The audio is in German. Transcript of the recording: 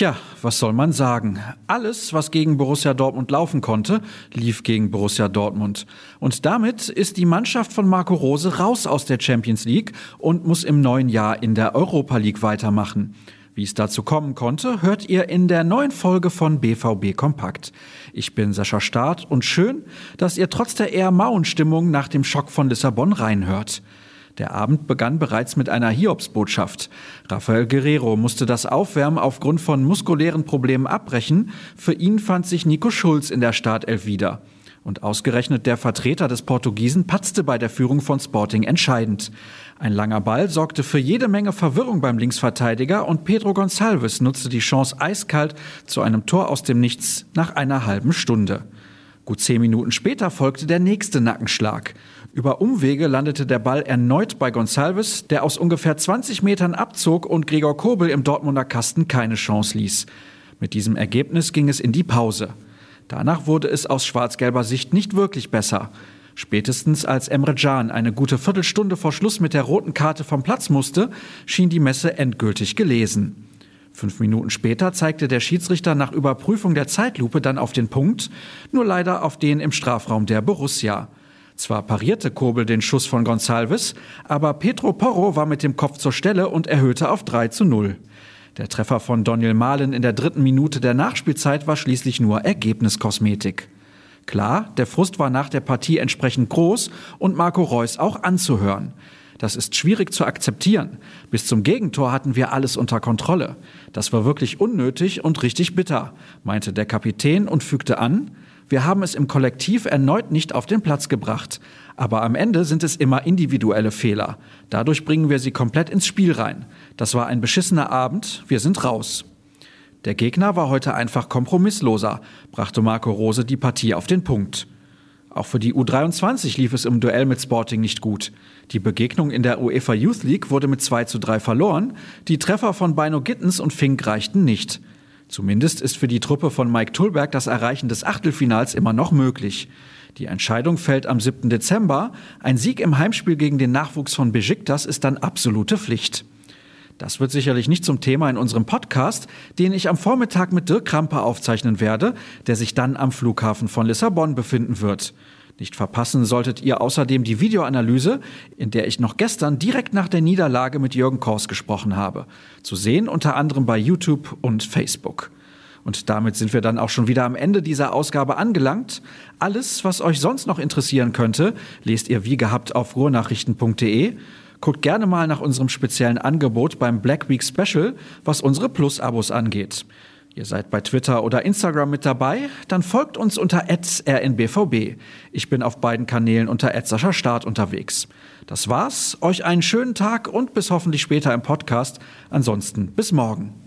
Tja, was soll man sagen? Alles, was gegen Borussia Dortmund laufen konnte, lief gegen Borussia Dortmund. Und damit ist die Mannschaft von Marco Rose raus aus der Champions League und muss im neuen Jahr in der Europa League weitermachen. Wie es dazu kommen konnte, hört ihr in der neuen Folge von BVB Kompakt. Ich bin Sascha Staat und schön, dass ihr trotz der eher mauen Stimmung nach dem Schock von Lissabon reinhört. Der Abend begann bereits mit einer Hiobsbotschaft. Rafael Guerrero musste das Aufwärmen aufgrund von muskulären Problemen abbrechen. Für ihn fand sich Nico Schulz in der Startelf wieder. Und ausgerechnet der Vertreter des Portugiesen patzte bei der Führung von Sporting entscheidend. Ein langer Ball sorgte für jede Menge Verwirrung beim Linksverteidiger und Pedro Gonçalves nutzte die Chance eiskalt zu einem Tor aus dem Nichts nach einer halben Stunde. Gut zehn Minuten später folgte der nächste Nackenschlag. Über Umwege landete der Ball erneut bei Gonçalves, der aus ungefähr 20 Metern abzog und Gregor Kobel im Dortmunder Kasten keine Chance ließ. Mit diesem Ergebnis ging es in die Pause. Danach wurde es aus schwarz-gelber Sicht nicht wirklich besser. Spätestens als Emre Can eine gute Viertelstunde vor Schluss mit der roten Karte vom Platz musste, schien die Messe endgültig gelesen. Fünf Minuten später zeigte der Schiedsrichter nach Überprüfung der Zeitlupe dann auf den Punkt, nur leider auf den im Strafraum der Borussia. Zwar parierte Kobel den Schuss von Gonçalves, aber Petro Porro war mit dem Kopf zur Stelle und erhöhte auf 3 zu 0. Der Treffer von Daniel Mahlen in der dritten Minute der Nachspielzeit war schließlich nur Ergebniskosmetik. Klar, der Frust war nach der Partie entsprechend groß und Marco Reus auch anzuhören. Das ist schwierig zu akzeptieren. Bis zum Gegentor hatten wir alles unter Kontrolle. Das war wirklich unnötig und richtig bitter, meinte der Kapitän und fügte an, wir haben es im Kollektiv erneut nicht auf den Platz gebracht. Aber am Ende sind es immer individuelle Fehler. Dadurch bringen wir sie komplett ins Spiel rein. Das war ein beschissener Abend. Wir sind raus. Der Gegner war heute einfach kompromissloser, brachte Marco Rose die Partie auf den Punkt. Auch für die U23 lief es im Duell mit Sporting nicht gut. Die Begegnung in der UEFA Youth League wurde mit 2 zu 3 verloren. Die Treffer von Beino Gittens und Fink reichten nicht. Zumindest ist für die Truppe von Mike Tulberg das Erreichen des Achtelfinals immer noch möglich. Die Entscheidung fällt am 7. Dezember. Ein Sieg im Heimspiel gegen den Nachwuchs von Besiktas ist dann absolute Pflicht. Das wird sicherlich nicht zum Thema in unserem Podcast, den ich am Vormittag mit Dirk Kramper aufzeichnen werde, der sich dann am Flughafen von Lissabon befinden wird. Nicht verpassen solltet ihr außerdem die Videoanalyse, in der ich noch gestern direkt nach der Niederlage mit Jürgen Kors gesprochen habe. Zu sehen unter anderem bei YouTube und Facebook. Und damit sind wir dann auch schon wieder am Ende dieser Ausgabe angelangt. Alles, was euch sonst noch interessieren könnte, lest ihr wie gehabt auf ruhrnachrichten.de. Guckt gerne mal nach unserem speziellen Angebot beim Black Week Special, was unsere Plus-Abos angeht. Ihr seid bei Twitter oder Instagram mit dabei? Dann folgt uns unter rnbvb. Ich bin auf beiden Kanälen unter Start unterwegs. Das war's. Euch einen schönen Tag und bis hoffentlich später im Podcast. Ansonsten bis morgen.